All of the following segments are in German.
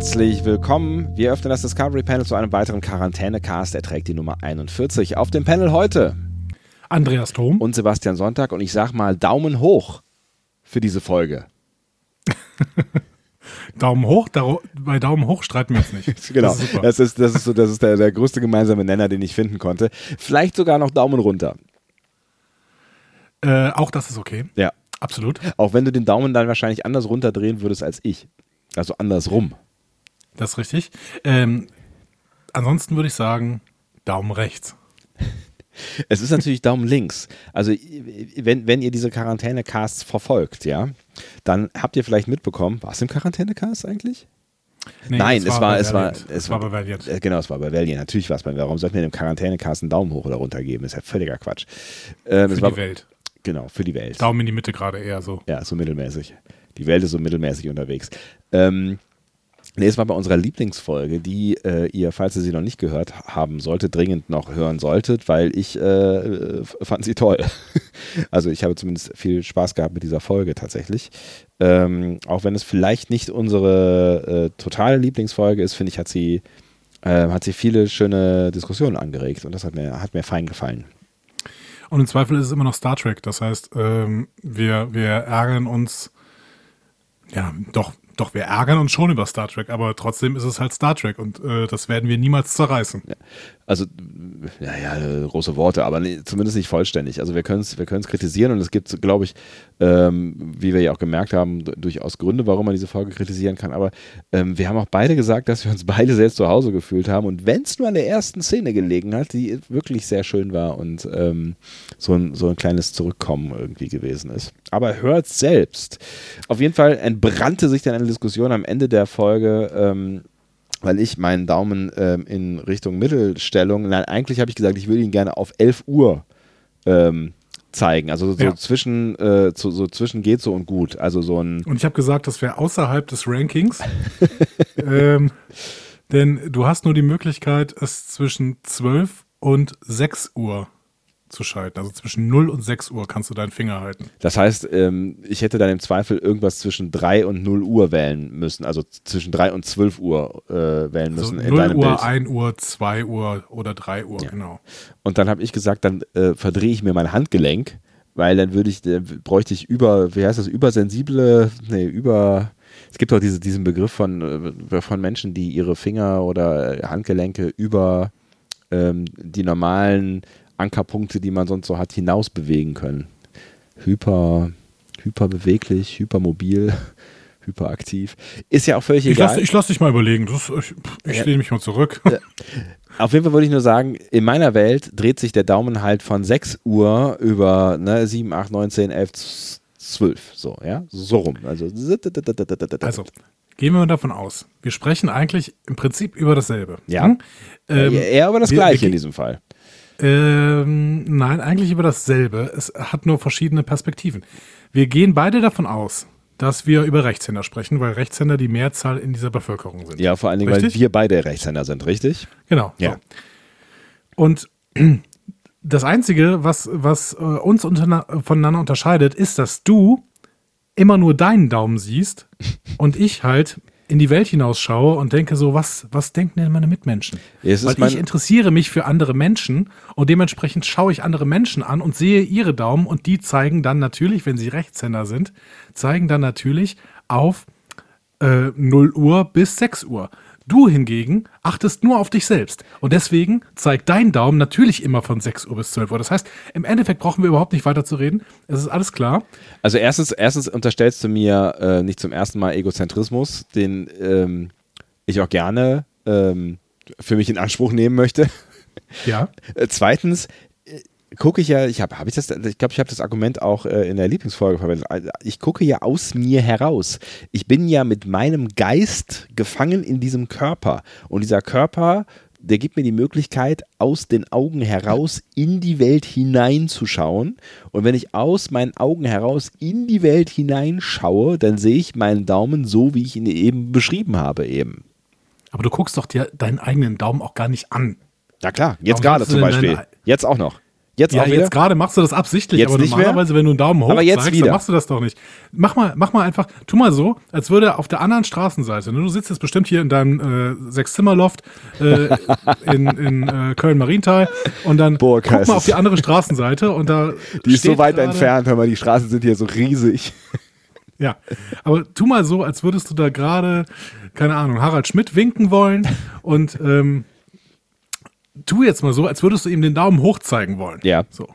Herzlich willkommen. Wir öffnen das Discovery Panel zu einem weiteren Quarantänecast. Er trägt die Nummer 41. Auf dem Panel heute Andreas Thom und Sebastian Sonntag. Und ich sag mal Daumen hoch für diese Folge. Daumen hoch, bei Daumen hoch streiten wir uns nicht. genau. Das ist, das ist, das ist, so, das ist der, der größte gemeinsame Nenner, den ich finden konnte. Vielleicht sogar noch Daumen runter. Äh, auch das ist okay. Ja. Absolut. Auch wenn du den Daumen dann wahrscheinlich anders runterdrehen würdest als ich. Also andersrum. Das ist richtig. Ähm, ansonsten würde ich sagen, Daumen rechts. Es ist natürlich Daumen links. Also, wenn, wenn ihr diese Quarantäne-Casts verfolgt, ja, dann habt ihr vielleicht mitbekommen, war es im Quarantäne-Cast eigentlich? Nee, Nein, es war, es war, es war, bei Valiant. Äh, genau, es war bei Valiant. Natürlich war es bei Warum sollten wir dem Quarantäne-Cast einen Daumen hoch oder runter geben? Das ist ja völliger Quatsch. Ähm, für die war, Welt. Genau, für die Welt. Daumen in die Mitte gerade eher so. Ja, so mittelmäßig. Die Welt ist so mittelmäßig unterwegs. Ähm, Nee, es war bei unserer Lieblingsfolge, die äh, ihr, falls ihr sie noch nicht gehört haben solltet, dringend noch hören solltet, weil ich äh, fand sie toll. also ich habe zumindest viel Spaß gehabt mit dieser Folge tatsächlich. Ähm, auch wenn es vielleicht nicht unsere äh, totale Lieblingsfolge ist, finde ich, hat sie, äh, hat sie viele schöne Diskussionen angeregt und das hat mir, hat mir fein gefallen. Und im Zweifel ist es immer noch Star Trek. Das heißt, ähm, wir, wir ärgern uns ja, doch doch, wir ärgern uns schon über Star Trek, aber trotzdem ist es halt Star Trek und äh, das werden wir niemals zerreißen. Ja. Also, ja, ja, große Worte, aber nee, zumindest nicht vollständig. Also wir können es wir kritisieren und es gibt, glaube ich, ähm, wie wir ja auch gemerkt haben, durchaus Gründe, warum man diese Folge kritisieren kann. Aber ähm, wir haben auch beide gesagt, dass wir uns beide selbst zu Hause gefühlt haben. Und wenn es nur an der ersten Szene gelegen hat, die wirklich sehr schön war und ähm, so, ein, so ein kleines Zurückkommen irgendwie gewesen ist. Aber hört selbst. Auf jeden Fall entbrannte sich dann eine Diskussion am Ende der Folge ähm, weil ich meinen Daumen ähm, in Richtung Mittelstellung, nein, eigentlich habe ich gesagt, ich würde ihn gerne auf 11 Uhr ähm, zeigen. Also so, ja. zwischen, äh, so, so, zwischen geht so und gut. Also so ein. Und ich habe gesagt, das wäre außerhalb des Rankings. ähm, denn du hast nur die Möglichkeit, es zwischen 12 und 6 Uhr zu schalten. Also zwischen 0 und 6 Uhr kannst du deinen Finger halten. Das heißt, ähm, ich hätte dann im Zweifel irgendwas zwischen 3 und 0 Uhr wählen müssen. Also zwischen 3 und 12 Uhr äh, wählen also müssen. 0 in deinem Uhr, Bild. 1 Uhr, 2 Uhr oder 3 Uhr, ja. genau. Und dann habe ich gesagt, dann äh, verdrehe ich mir mein Handgelenk, weil dann würde ich, äh, bräuchte ich über, wie heißt das, übersensible, nee, über es gibt auch diese, diesen Begriff von, äh, von Menschen, die ihre Finger oder Handgelenke über ähm, die normalen Ankerpunkte, die man sonst so hat, hinaus bewegen können. Hyper, hyperbeweglich, hypermobil, hyperaktiv. Ist ja auch völlig ich egal. Lass, ich lasse dich mal überlegen. Das, ich ich ja. lehne mich mal zurück. Auf jeden Fall würde ich nur sagen, in meiner Welt dreht sich der Daumen halt von 6 Uhr über ne, 7, 8, 9, 10, 11, 12. So, ja, so rum. Also, also gehen wir mal davon aus. Wir sprechen eigentlich im Prinzip über dasselbe. Ja. Hm? Ähm, eher über das wir, Gleiche wir, in diesem Fall. Ähm, nein, eigentlich über dasselbe. Es hat nur verschiedene Perspektiven. Wir gehen beide davon aus, dass wir über Rechtshänder sprechen, weil Rechtshänder die Mehrzahl in dieser Bevölkerung sind. Ja, vor allen Dingen, richtig? weil wir beide Rechtshänder sind, richtig? Genau. Ja. So. Und das Einzige, was, was äh, uns voneinander unterscheidet, ist, dass du immer nur deinen Daumen siehst und ich halt in die Welt hinausschaue und denke so, was, was denken denn meine Mitmenschen? Ja, Weil ich interessiere mich für andere Menschen und dementsprechend schaue ich andere Menschen an und sehe ihre Daumen und die zeigen dann natürlich, wenn sie Rechtshänder sind, zeigen dann natürlich auf äh, 0 Uhr bis 6 Uhr. Du hingegen achtest nur auf dich selbst. Und deswegen zeigt dein Daumen natürlich immer von 6 Uhr bis 12 Uhr. Das heißt, im Endeffekt brauchen wir überhaupt nicht weiter zu reden. Es ist alles klar. Also erstens, erstens unterstellst du mir äh, nicht zum ersten Mal Egozentrismus, den ähm, ich auch gerne ähm, für mich in Anspruch nehmen möchte. Ja. Äh, zweitens, gucke ich ja, ich habe, habe ich das, ich glaube, ich habe das Argument auch äh, in der Lieblingsfolge verwendet. Ich gucke ja aus mir heraus. Ich bin ja mit meinem Geist gefangen in diesem Körper. Und dieser Körper, der gibt mir die Möglichkeit, aus den Augen heraus in die Welt hineinzuschauen. Und wenn ich aus meinen Augen heraus in die Welt hineinschaue, dann sehe ich meinen Daumen so, wie ich ihn eben beschrieben habe, eben. Aber du guckst doch dir deinen eigenen Daumen auch gar nicht an. Ja klar, jetzt gerade zum Beispiel. Jetzt auch noch. Jetzt ja, jetzt gerade machst du das absichtlich, jetzt aber normalerweise, wenn du einen Daumen hoch aber jetzt zeigst, wieder. dann machst du das doch nicht. Mach mal, mach mal einfach, tu mal so, als würde auf der anderen Straßenseite, ne, du sitzt jetzt bestimmt hier in deinem äh, Sechs-Zimmer-Loft äh, in, in äh, Köln-Marienthal und dann Boah, guck mal auf die andere Straßenseite und da Die ist so weit grade, entfernt, hör mal, die Straßen sind hier so riesig. Ja, aber tu mal so, als würdest du da gerade, keine Ahnung, Harald Schmidt winken wollen und ähm, tu jetzt mal so, als würdest du ihm den Daumen hoch zeigen wollen. Ja. So.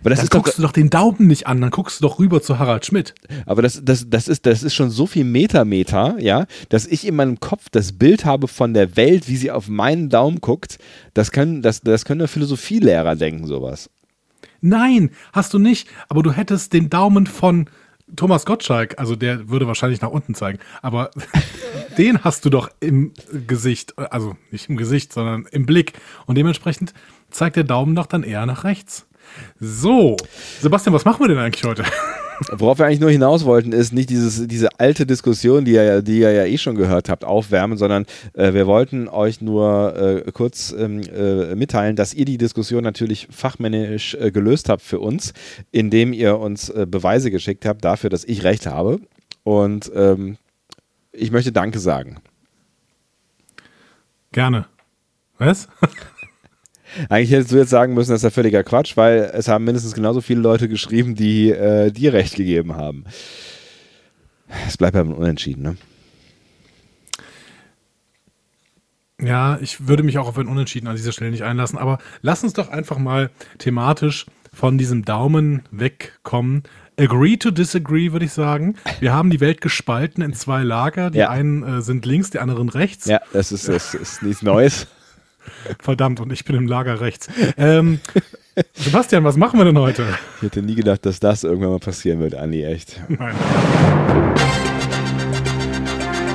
Aber das Dann ist doch, guckst du doch den Daumen nicht an, dann guckst du doch rüber zu Harald Schmidt. aber das, das, das, ist, das ist schon so viel Metameter, ja, dass ich in meinem Kopf das Bild habe von der Welt, wie sie auf meinen Daumen guckt. Das können, das, das können Philosophielehrer denken, sowas. Nein, hast du nicht, aber du hättest den Daumen von Thomas Gottschalk, also der würde wahrscheinlich nach unten zeigen, aber den hast du doch im Gesicht, also nicht im Gesicht, sondern im Blick. Und dementsprechend zeigt der Daumen doch dann eher nach rechts. So, Sebastian, was machen wir denn eigentlich heute? Worauf wir eigentlich nur hinaus wollten, ist nicht dieses, diese alte Diskussion, die ihr, ja- die ihr ja eh schon gehört habt, aufwärmen, sondern äh, wir wollten euch nur äh, kurz ähm, äh, mitteilen, dass ihr die Diskussion natürlich fachmännisch äh, gelöst habt für uns, indem ihr uns äh, Beweise geschickt habt dafür, dass ich recht habe. Und ähm, ich möchte Danke sagen. Gerne. Was? Eigentlich hättest du jetzt sagen müssen, das ist ja völliger Quatsch, weil es haben mindestens genauso viele Leute geschrieben, die äh, dir recht gegeben haben. Es bleibt beim Unentschieden, ne? Ja, ich würde mich auch auf ein Unentschieden an dieser Stelle nicht einlassen, aber lass uns doch einfach mal thematisch von diesem Daumen wegkommen. Agree to disagree, würde ich sagen. Wir haben die Welt gespalten in zwei Lager. Die Ja. einen äh, sind links, die anderen rechts. Ja, das ist, das ist nichts Neues. Verdammt, und ich bin im Lager rechts. Ähm, Sebastian, was machen wir denn heute? Ich hätte nie gedacht, dass das irgendwann mal passieren wird, Andi, echt. Nein.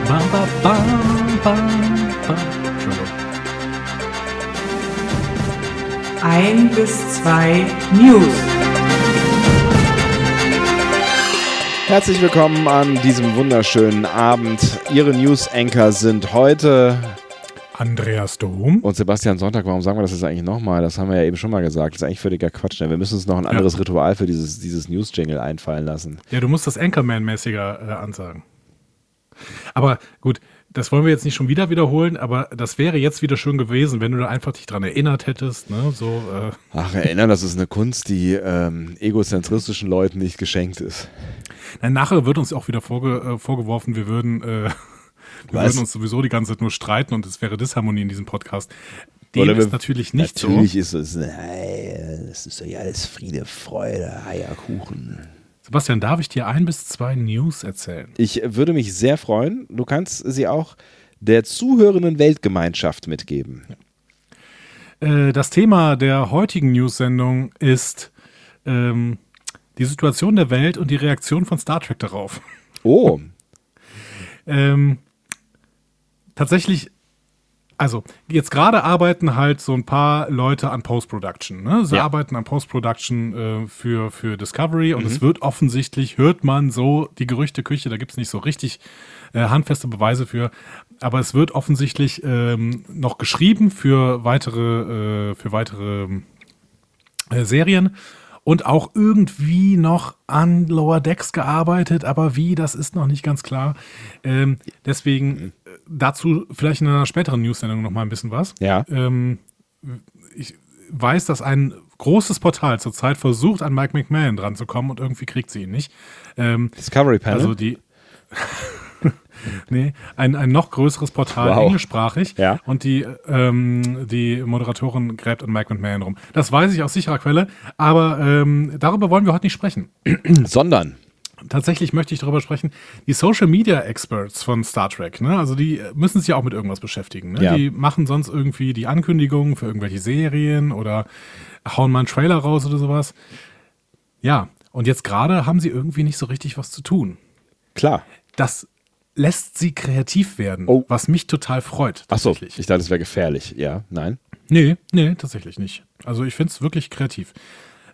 Bam, bam, bam. Ein bis zwei News. Herzlich willkommen an diesem wunderschönen Abend. Ihre News-Anchor sind heute Andreas Dom. und Sebastian Sonntag. Warum sagen wir das jetzt eigentlich nochmal? Das haben wir ja eben schon mal gesagt. Das ist eigentlich völliger Quatsch. Ne? Wir müssen uns noch ein anderes Ritual für dieses, dieses News-Jingle einfallen lassen. Ja, du musst das Anchorman-mäßiger äh, ansagen. Aber gut, das wollen wir jetzt nicht schon wieder wiederholen, aber das wäre jetzt wieder schön gewesen, wenn du da einfach dich dran erinnert hättest. Ne? So, äh, Ach, erinnern, das ist eine Kunst, die ähm, egozentristischen Leuten nicht geschenkt ist. na, nachher wird uns auch wieder vorge äh, vorgeworfen, wir würden, äh, wir Was? würden uns sowieso die ganze Zeit nur streiten und es wäre Disharmonie in diesem Podcast. Dem Oder ist natürlich nicht Natürlich so. ist es, nein, das ist doch ja alles Friede, Freude, Eierkuchen. Sebastian, darf ich dir ein bis zwei News erzählen? Ich würde mich sehr freuen. Du kannst sie auch der zuhörenden Weltgemeinschaft mitgeben. Äh, das Thema der heutigen News-Sendung ist ähm, die Situation der Welt und die Reaktion von Star Trek darauf. Oh, Ähm, tatsächlich, also jetzt gerade arbeiten halt so ein paar Leute an Post-Production. Ne? Sie Ja. arbeiten an Post-Production äh, für, für Discovery und es wird offensichtlich, hört man so die Gerüchteküche, da gibt es nicht so richtig äh, handfeste Beweise für, aber es wird offensichtlich ähm, noch geschrieben für weitere, äh, für weitere äh, Serien und auch irgendwie noch an Lower Decks gearbeitet, aber wie, das ist noch nicht ganz klar. Ähm, deswegen äh, dazu vielleicht in einer späteren News-Sendung noch mal ein bisschen was. Ja. Ähm, ich weiß, dass ein großes Portal zurzeit versucht, an Mike McMahon dran zu kommen und irgendwie kriegt sie ihn nicht. Ähm, Discovery Panel. also die. nee, ein, ein noch größeres Portal, Wow. englischsprachig. Ja. Und die, ähm, die Moderatorin gräbt an Mike McMahon rum. Das weiß ich aus sicherer Quelle, aber ähm, darüber wollen wir heute nicht sprechen. Sondern tatsächlich möchte ich darüber sprechen, die Social Media Experts von Star Trek, ne? Also die müssen sich ja auch mit irgendwas beschäftigen. Ne? Ja. Die machen sonst irgendwie die Ankündigungen für irgendwelche Serien oder hauen mal einen Trailer raus oder sowas. Ja, und jetzt gerade haben sie irgendwie nicht so richtig was zu tun. Klar. Das lässt sie kreativ werden, Oh. was mich total freut. Achso, tatsächlich. ich dachte, es wäre gefährlich. Ja, nein. Nee, nee, tatsächlich nicht. Also ich finde es wirklich kreativ.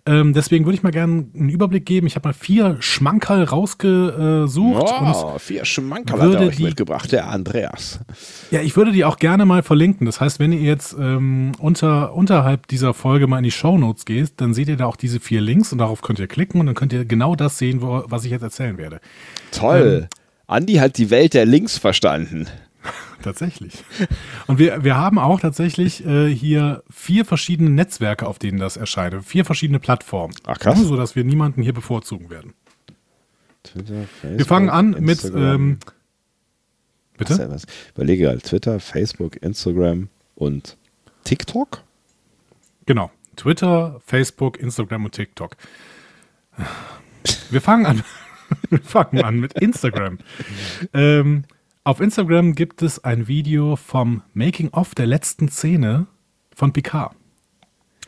Ähm, deswegen würde ich mal gerne einen Überblick geben. Ich habe mal vier Schmankerl rausgesucht. Oh, vier Schmankerl hat er euch die- mitgebracht, der Andreas. ja, ich würde die auch gerne mal verlinken. Das heißt, wenn ihr jetzt ähm, unter, unterhalb dieser Folge mal in die Shownotes geht, dann seht ihr da auch diese vier Links und darauf könnt ihr klicken und dann könnt ihr genau das sehen, wo, was ich jetzt erzählen werde. Toll. Ähm. Andi hat die Welt der Links verstanden. Tatsächlich. Und wir, wir haben auch tatsächlich äh, hier vier verschiedene Netzwerke, auf denen das erscheint. Vier verschiedene Plattformen. Ach, krass. Ja, sodass wir niemanden hier bevorzugen werden. Twitter, Facebook, Wir fangen an mit. Instagram. Ähm, Was ist bitte? was? Überlege halt Twitter, Facebook, Instagram und TikTok? Genau. Twitter, Facebook, Instagram und TikTok. Wir fangen an. Wir fangen an mit Instagram. Ähm, auf Instagram gibt es ein Video vom Making-of der letzten Szene von Picard.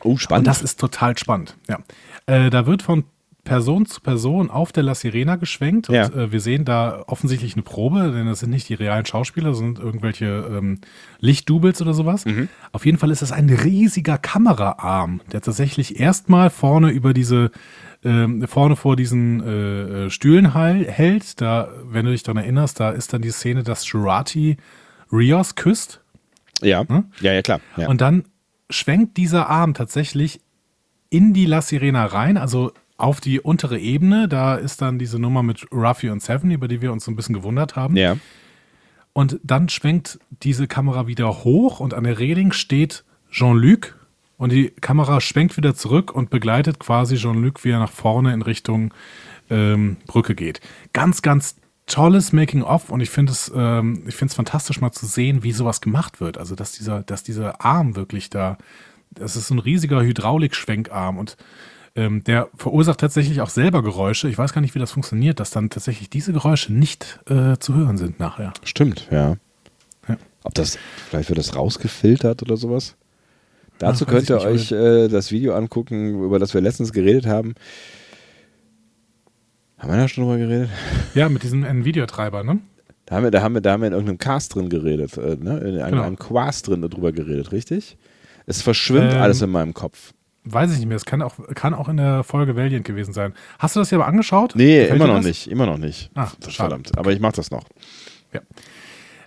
Oh, Und spannend. das ist total spannend. Ja. Äh, da wird von Person zu Person auf der La Sirena geschwenkt und Ja. äh, wir sehen da offensichtlich eine Probe, denn das sind nicht die realen Schauspieler, das sind irgendwelche ähm, Lichtdoubles oder sowas. Auf jeden Fall ist das ein riesiger Kameraarm, der tatsächlich erstmal vorne über diese ähm, vorne vor diesen äh, äh, Stühlen heil, hält. Da, wenn du dich daran erinnerst, da ist dann die Szene, dass Jurati Rios küsst ja. ja, ja, klar. Ja. und dann schwenkt dieser Arm tatsächlich in die La Sirena rein, also auf die untere Ebene. Da ist dann diese Nummer mit Ruffy und Seven, über die wir uns so ein bisschen gewundert haben. ja. Und dann schwenkt diese Kamera wieder hoch und an der Reling steht Jean-Luc und die Kamera schwenkt wieder zurück und begleitet quasi Jean-Luc, wie er nach vorne in Richtung ähm, Brücke geht. Ganz, ganz tolles Making-of und ich finde es, ähm, ich finde es fantastisch mal zu sehen, wie sowas gemacht wird. Also, dass dieser, dass dieser Arm wirklich da, das ist so ein riesiger Hydraulikschwenkarm und ähm, der verursacht tatsächlich auch selber Geräusche. Ich weiß gar nicht, wie das funktioniert, dass dann tatsächlich diese Geräusche nicht äh, zu hören sind nachher. Stimmt, ja. Ja. Ob das, vielleicht wird das rausgefiltert oder sowas? Dazu Ach, könnt ihr euch äh, das Video angucken, über das wir letztens geredet haben. Haben wir da schon drüber geredet? Ja, mit diesem Nvidia-Treiber, ne? Da haben wir, da haben wir, da haben wir in irgendeinem Cast drin geredet, äh, ne? In einem, Genau. einem Quast drin drüber geredet, richtig? Es verschwimmt Ähm, alles in meinem Kopf. Weiß ich nicht mehr. Es kann auch, kann auch in der Folge Valiant gewesen sein. Hast du das hier aber angeschaut? Nee, Gefällt immer noch das? nicht, immer noch nicht. Ach, Das- verdammt. Aber ich mach das noch. Ja.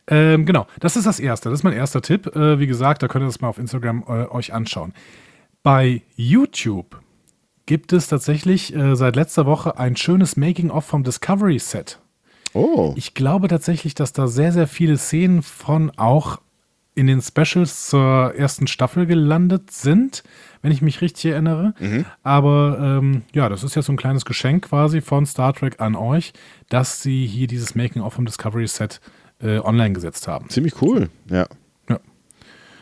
Ähm, genau, das ist das Erste. Das ist mein erster Tipp. Äh, wie gesagt, da könnt ihr das mal auf Instagram äh, euch anschauen. Bei YouTube gibt es tatsächlich äh, seit letzter Woche ein schönes Making-of vom Discovery Set. Oh. Ich glaube tatsächlich, dass da sehr, sehr viele Szenen von auch in den Specials zur ersten Staffel gelandet sind, wenn ich mich richtig erinnere. Aber ähm, ja, das ist ja so ein kleines Geschenk quasi von Star Trek an euch, dass sie hier dieses Making-of vom Discovery Set äh, online gesetzt haben. Ziemlich cool. Ja. Ja.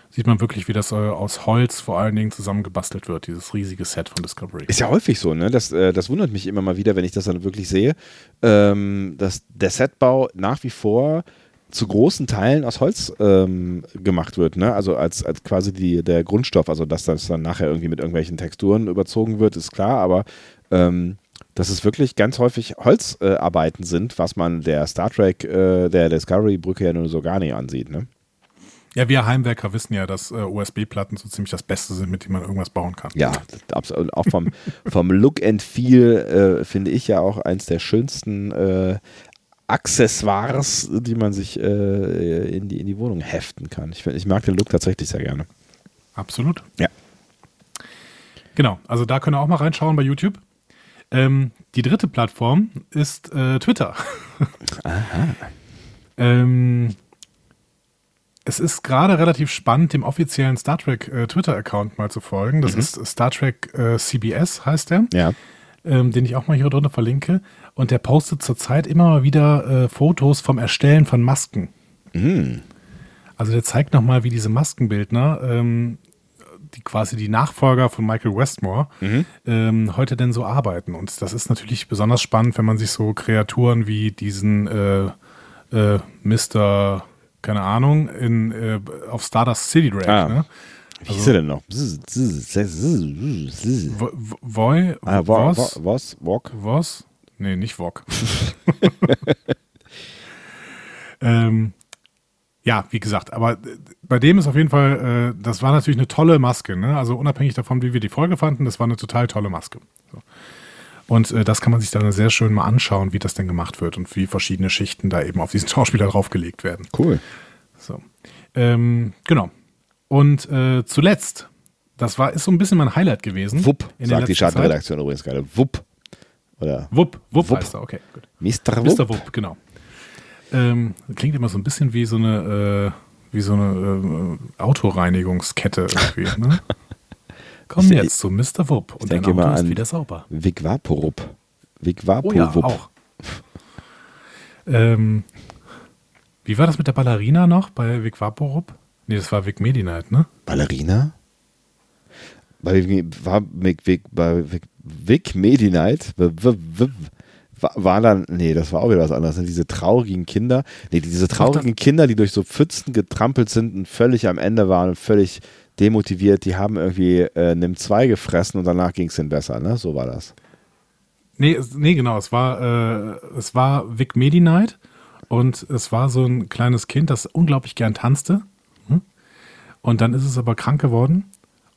Sieht man wirklich, wie das äh, aus Holz vor allen Dingen zusammengebastelt wird, dieses riesige Set von Discovery. Ist ja häufig so, ne? Das, äh, das wundert mich immer mal wieder, wenn ich das dann wirklich sehe, ähm, dass der Setbau nach wie vor zu großen Teilen aus Holz ähm, gemacht wird, ne? Also als, als quasi die, der Grundstoff, also dass das dann nachher irgendwie mit irgendwelchen Texturen überzogen wird, ist klar, aber ähm, dass es wirklich ganz häufig Holzarbeiten äh, sind, was man der Star Trek, äh, der Discovery-Brücke ja nur so gar nicht ansieht, ne? Ja, wir Heimwerker wissen ja, dass äh, USB-Platten so ziemlich das Beste sind, mit dem man irgendwas bauen kann. Ja, absolut. Auch vom, vom Look and Feel äh, finde ich ja auch eins der schönsten äh, Accessoires, die man sich äh, in, die, in die Wohnung heften kann. Ich, ich mag den Look tatsächlich sehr gerne. Absolut. Ja. Genau, also da könnt ihr auch mal reinschauen bei YouTube. Ähm, die dritte Plattform ist äh, Twitter. ähm, es ist gerade relativ spannend, dem offiziellen Star Trek äh, Twitter-Account mal zu folgen. Das ist Star Trek äh, CBS, heißt der, Ja. Ähm, den ich auch mal hier drunter verlinke. Und der postet zurzeit immer mal wieder äh, Fotos vom Erstellen von Masken. Mhm. Also der zeigt nochmal, wie diese Maskenbildner ähm, die quasi die Nachfolger von Michael Westmore, Mhm. ähm, heute denn so arbeiten. Und das ist natürlich besonders spannend, wenn man sich so Kreaturen wie diesen äh, äh, Mr. keine Ahnung, in, äh, auf Stardust City Drag, Ah. ne? Wie hieß er denn noch? Voy, Ah, wa- was? wa- was? Walk? Was? Nee, nicht Wok. ähm, ja, wie gesagt, aber bei dem ist auf jeden Fall, äh, das war natürlich eine tolle Maske. Ne? Also unabhängig davon, wie wir die Folge fanden, das war eine total tolle Maske. So. Und äh, das kann man sich dann sehr schön mal anschauen, wie das denn gemacht wird und wie verschiedene Schichten da eben auf diesen Schauspieler draufgelegt werden. Cool. So. Ähm, genau. Und äh, zuletzt, das war, ist so ein bisschen mein Highlight gewesen. Wupp, in der sagt die. Schattenredaktion übrigens gerade. Wupp. Oder Wupp, Wupp, Wupp. heißt er, okay, gut. Mr. Mr. Wupp. Wupp, genau. Ähm, klingt immer so ein bisschen wie so eine, äh, wie so eine äh, Autoreinigungskette irgendwie. Ne? Komm Ich- jetzt zu Mr. Wupp und dein Auto ist wieder sauber. Vic Vaporup. Vic Oh ja, auch. ähm, wie war das mit der Ballerina noch bei Vic Vaporup? Nee, das war Vic Medi-Night, ne? Ballerina? Bei war Vic, Vic, bei Vic, Vic Medi Night war, dann, nee, das war auch wieder was anderes. ne? Diese traurigen Kinder, nee, diese traurigen Kinder, die durch so Pfützen getrampelt sind und völlig am Ende waren und völlig demotiviert, die haben irgendwie äh, Nimm 2 gefressen und danach ging es ihnen besser, ne? So war das. Nee, nee, genau. Es war, äh, es war Vic Medi-Night und es war so ein kleines Kind, das unglaublich gern tanzte. Und dann ist es aber krank geworden.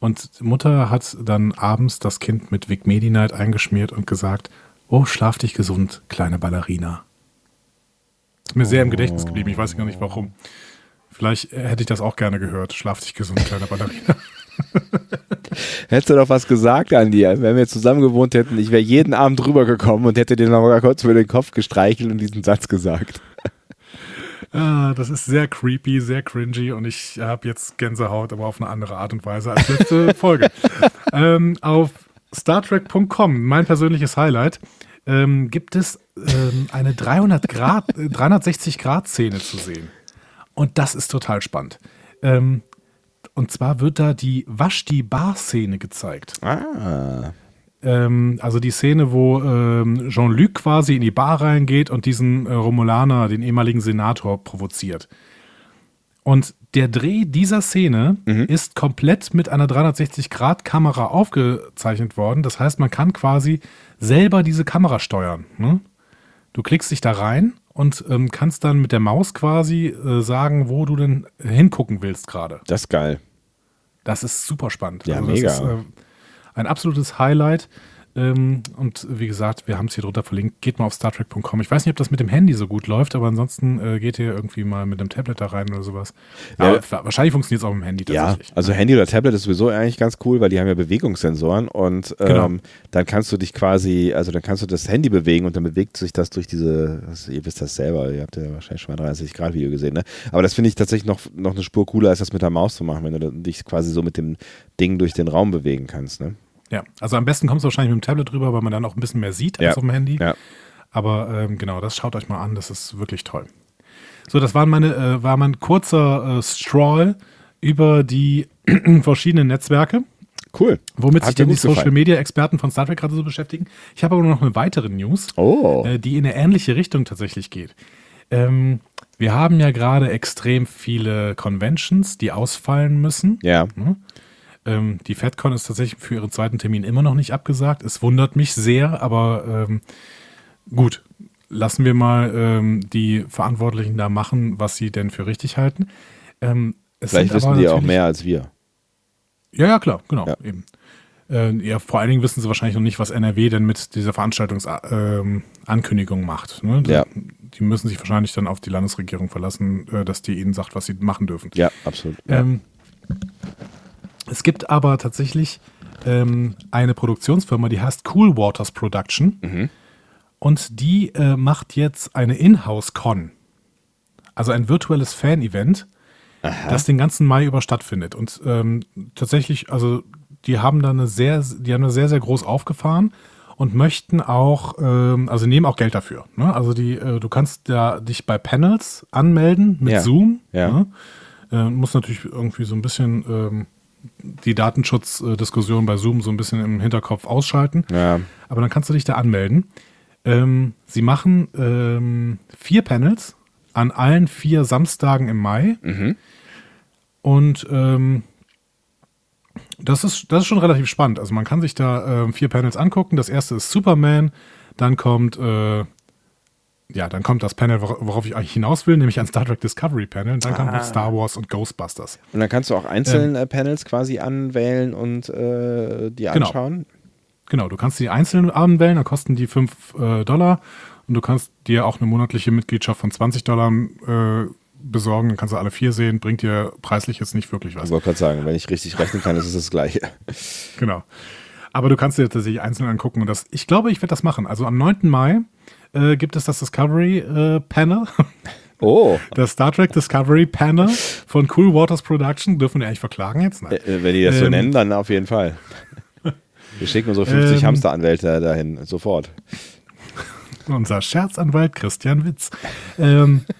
Und Mutter hat dann abends das Kind mit Vic Medi-Night eingeschmiert und gesagt: Oh, schlaf dich gesund, kleine Ballerina. Ist mir sehr im Gedächtnis geblieben. Ich weiß gar nicht warum. Vielleicht hätte ich das auch gerne gehört. Schlaf dich gesund, kleine Ballerina. Hättest du doch was gesagt an dir, wenn wir zusammen gewohnt hätten, ich wäre jeden Abend rübergekommen und hätte dir noch mal kurz über den Kopf gestreichelt und diesen Satz gesagt. Ah, das ist sehr creepy, sehr cringy und ich habe jetzt Gänsehaut, aber auf eine andere Art und Weise als letzte Folge. ähm, auf StarTrek.com, mein persönliches Highlight, ähm, gibt es ähm, eine 300 Grad, äh, 360 Grad Szene zu sehen. Und das ist total spannend. Ähm, und zwar wird da die Vashti-Bar-Szene gezeigt. Ah. Ähm, also die Szene, wo ähm, Jean-Luc quasi in die Bar reingeht und diesen äh, Romulaner, den ehemaligen Senator, provoziert. Und der Dreh dieser Szene ist komplett mit einer 360-Grad-Kamera aufgezeichnet worden. Das heißt, man kann quasi selber diese Kamera steuern. Ne? Du klickst dich da rein und ähm, kannst dann mit der Maus quasi äh, sagen, wo du denn hingucken willst gerade. Das ist geil. Das ist super spannend. Ja, das mega. ist äh, ein absolutes Highlight. Ähm, und wie gesagt, wir haben es hier drunter verlinkt. Geht mal auf StarTrek.com. Ich weiß nicht, ob das mit dem Handy so gut läuft, aber ansonsten äh, geht ihr irgendwie mal mit einem Tablet da rein oder sowas. Ja. Wahrscheinlich funktioniert es auch mit dem Handy Ja, tatsächlich. also Handy oder Tablet ist sowieso eigentlich ganz cool, weil die haben ja Bewegungssensoren und ähm, Genau. dann kannst du dich quasi, also dann kannst du das Handy bewegen und dann bewegt sich das durch diese, was, ihr wisst das selber, ihr habt ja wahrscheinlich schon mal 30 Grad Video gesehen, ne? Aber das finde ich tatsächlich noch, noch eine Spur cooler, als das mit der Maus zu machen, wenn du dich quasi so mit dem Ding durch den Raum bewegen kannst, ne? Ja, also am besten kommst du wahrscheinlich mit dem Tablet drüber, weil man dann auch ein bisschen mehr sieht als Ja. auf dem Handy. Ja. Aber ähm, genau, das schaut euch mal an, das ist wirklich toll. So, das waren meine, äh, war mein kurzer äh, Stroll über die verschiedenen Netzwerke. Cool. Womit Hat sich denn die gefallen. Social Media Experten von Star Trek gerade so beschäftigen. Ich habe aber noch eine weitere News, Oh. äh, die in eine ähnliche Richtung tatsächlich geht. Ähm, wir haben ja gerade extrem viele Conventions, die ausfallen müssen. Ja. Ähm, die FedCon ist tatsächlich für ihren zweiten Termin immer noch nicht abgesagt. Es wundert mich sehr, aber ähm, gut, lassen wir mal ähm, die Verantwortlichen da machen, was sie denn für richtig halten. Ähm, Vielleicht wissen die ja auch mehr als wir. Ja, ja, klar, genau. Ja. Eben. Äh, ja, vor allen Dingen wissen sie wahrscheinlich noch nicht, was NRW denn mit dieser Veranstaltungsankündigung ähm, macht. Ne? Ja. Die müssen sich wahrscheinlich dann auf die Landesregierung verlassen, äh, dass die ihnen sagt, was sie machen dürfen. Ja, absolut. Ja. Es gibt aber tatsächlich ähm, eine Produktionsfirma, die heißt Cool Waters Production. Mhm. Und die äh, macht jetzt eine Inhouse-Con. Also ein virtuelles Fan-Event, das den ganzen Mai über stattfindet. Und ähm, tatsächlich, also die haben da eine sehr, die haben da sehr, sehr groß aufgefahren und möchten auch, ähm, also nehmen auch Geld dafür. Ne? Also die, äh, du kannst da dich bei Panels anmelden mit Ja. Zoom. Ja. Ne? Äh, muss natürlich irgendwie so ein bisschen ähm, die Datenschutzdiskussion bei Zoom so ein bisschen im Hinterkopf ausschalten. Ja. Aber dann kannst du dich da anmelden. Ähm, sie machen ähm, vier Panels an allen vier Samstagen im Mai. Und ähm, das, ist, das ist schon relativ spannend. Also man kann sich da ähm, vier Panels angucken. Das erste ist Superman, dann kommt äh, ja, dann kommt das Panel, wor- worauf ich eigentlich hinaus will, nämlich ein Star Trek Discovery Panel. Und dann kommt noch Star Wars und Ghostbusters. Und dann kannst du auch einzelne äh, Panels quasi anwählen und äh, die Genau. anschauen. Genau, du kannst die einzeln anwählen, dann kosten die 5 äh, Dollar und du kannst dir auch eine monatliche Mitgliedschaft von 20 Dollar äh, besorgen, dann kannst du alle vier sehen, bringt dir preislich jetzt nicht wirklich was. Ich wollte gerade sagen, wenn ich richtig rechnen kann, ist es das Gleiche. Genau. Aber du kannst dir tatsächlich einzeln angucken und das, ich glaube, ich werde das machen. Also am 9. Mai äh, gibt es das Discovery äh, Panel, Oh, das Star Trek Discovery Panel von Cool Waters Production. Dürfen wir eigentlich verklagen jetzt? Nein. äh, wenn die das so Ähm. nennen, dann auf jeden Fall. Wir schicken unsere 50 Ähm. Hamsteranwälte dahin, sofort. Unser Scherzanwalt Christian Witz. Ähm,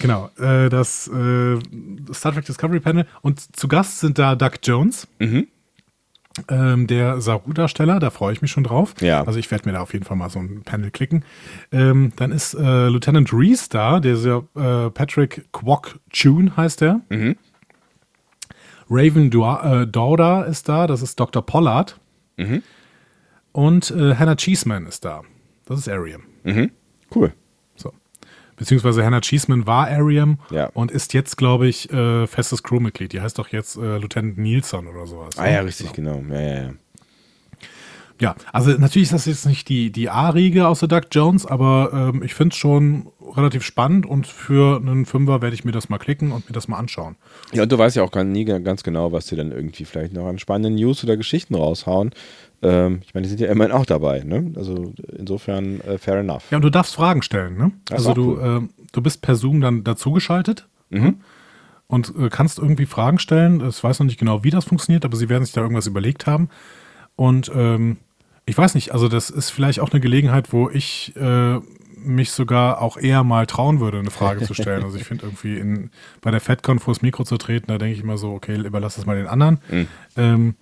Genau, äh, das äh, Star Trek Discovery Panel. Und zu Gast sind da Doug Jones, ähm, der Saru-Darsteller, da freue ich mich schon drauf. Ja. Also ich werde mir da auf jeden Fall mal so ein Panel klicken. Ähm, dann ist äh, Lieutenant Reese da, der ist ja äh, Patrick Kwok Chun heißt der. Raven Dua- äh, Dauda ist da, das ist Dr. Pollard. Und äh, Hannah Cheeseman ist da. Das ist Ariam. Cool. Beziehungsweise Hannah Cheeseman war Ariam Ja. und ist jetzt, glaube ich, äh, festes Crewmitglied. Die heißt doch jetzt äh, Lieutenant Nielsen oder sowas. Ah ja, richtig, genau. Ja, ja, ja. Ja, also natürlich ist das jetzt nicht die, die A-Riege außer Doug Jones, aber ähm, ich finde es schon relativ spannend und für einen Fünfer werde ich mir das mal klicken und mir das mal anschauen. Ja, und du weißt ja auch gar nie ganz genau, was sie dann irgendwie vielleicht noch an spannenden News oder Geschichten raushauen. Ähm, ich meine, die sind ja immerhin auch dabei, ne? Also insofern äh, fair enough. Ja, und du darfst Fragen stellen, ne? Das Also du, ähm, du bist per Zoom dann dazugeschaltet ne? und äh, kannst irgendwie Fragen stellen. Ich weiß noch nicht genau, wie das funktioniert, aber sie werden sich da irgendwas überlegt haben. Und ähm, ich weiß nicht, also das ist vielleicht auch eine Gelegenheit, wo ich äh, mich sogar auch eher mal trauen würde, eine Frage zu stellen. Also ich finde irgendwie in, bei der FedCon vors Mikro zu treten, da denke ich immer so, okay, überlass das mal den anderen. Ähm,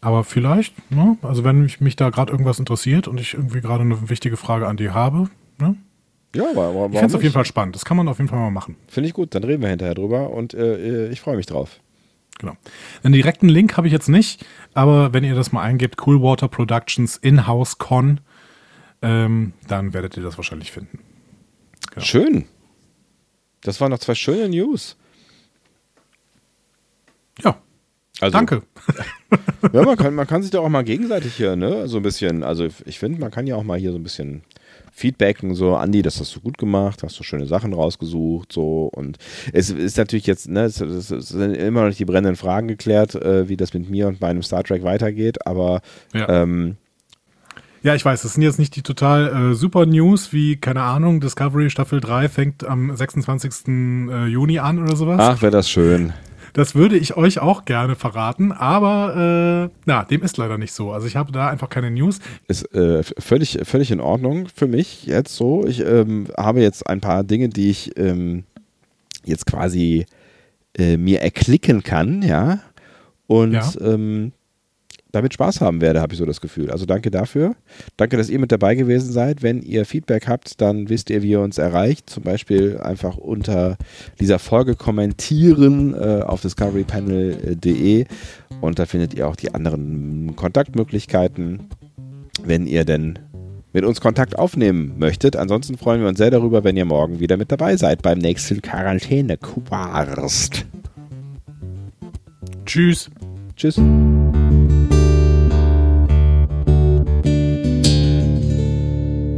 aber vielleicht, ne? also wenn mich, mich da gerade irgendwas interessiert und ich irgendwie gerade eine wichtige Frage an die habe, ne? Ja, aber, aber Ich warum finde es auf jeden? Fall spannend. Das kann man auf jeden Fall mal machen. Finde ich gut, dann reden wir hinterher drüber und äh, ich freue mich drauf. Genau. Den direkten Link habe ich jetzt nicht, aber wenn ihr das mal eingebt, Coolwater Productions In-House Con, ähm, dann werdet ihr das wahrscheinlich finden. Ja. Schön. Das waren noch zwei schöne News. Ja, Also, danke. Ja, man kann, man kann sich da auch mal gegenseitig hier, ne, so ein bisschen, also ich finde, man kann ja auch mal hier so ein bisschen feedbacken, so, Andi, das hast du gut gemacht, hast du schöne Sachen rausgesucht, so, und es ist natürlich jetzt, ne, es, es, sind immer noch nicht die brennenden Fragen geklärt, äh, wie das mit mir und meinem Star Trek weitergeht, aber Ja. ähm, Ja, ich weiß, das sind jetzt nicht die total äh, super News, wie, keine Ahnung, Discovery Staffel 3 fängt am 26. Äh, Juni an oder sowas. ach, wäre das schön. Das würde ich euch auch gerne verraten, aber äh, na, dem ist leider nicht so. Also ich habe da einfach keine News. Ist äh, völlig, völlig in Ordnung für mich jetzt so. Ich ähm, habe jetzt ein paar Dinge, die ich ähm, jetzt quasi äh, mir erklicken kann, ja. Und Ja. ähm, damit Spaß haben werde, habe ich so das Gefühl. Also danke dafür. Danke, dass ihr mit dabei gewesen seid. Wenn ihr Feedback habt, dann wisst ihr, wie ihr uns erreicht. Zum Beispiel einfach unter dieser Folge kommentieren äh, auf discoverypanel.de und da findet ihr auch die anderen Kontaktmöglichkeiten, wenn ihr denn mit uns Kontakt aufnehmen möchtet. Ansonsten freuen wir uns sehr darüber, wenn ihr morgen wieder mit dabei seid beim nächsten Quarantäne-Quarst. Tschüss. Tschüss.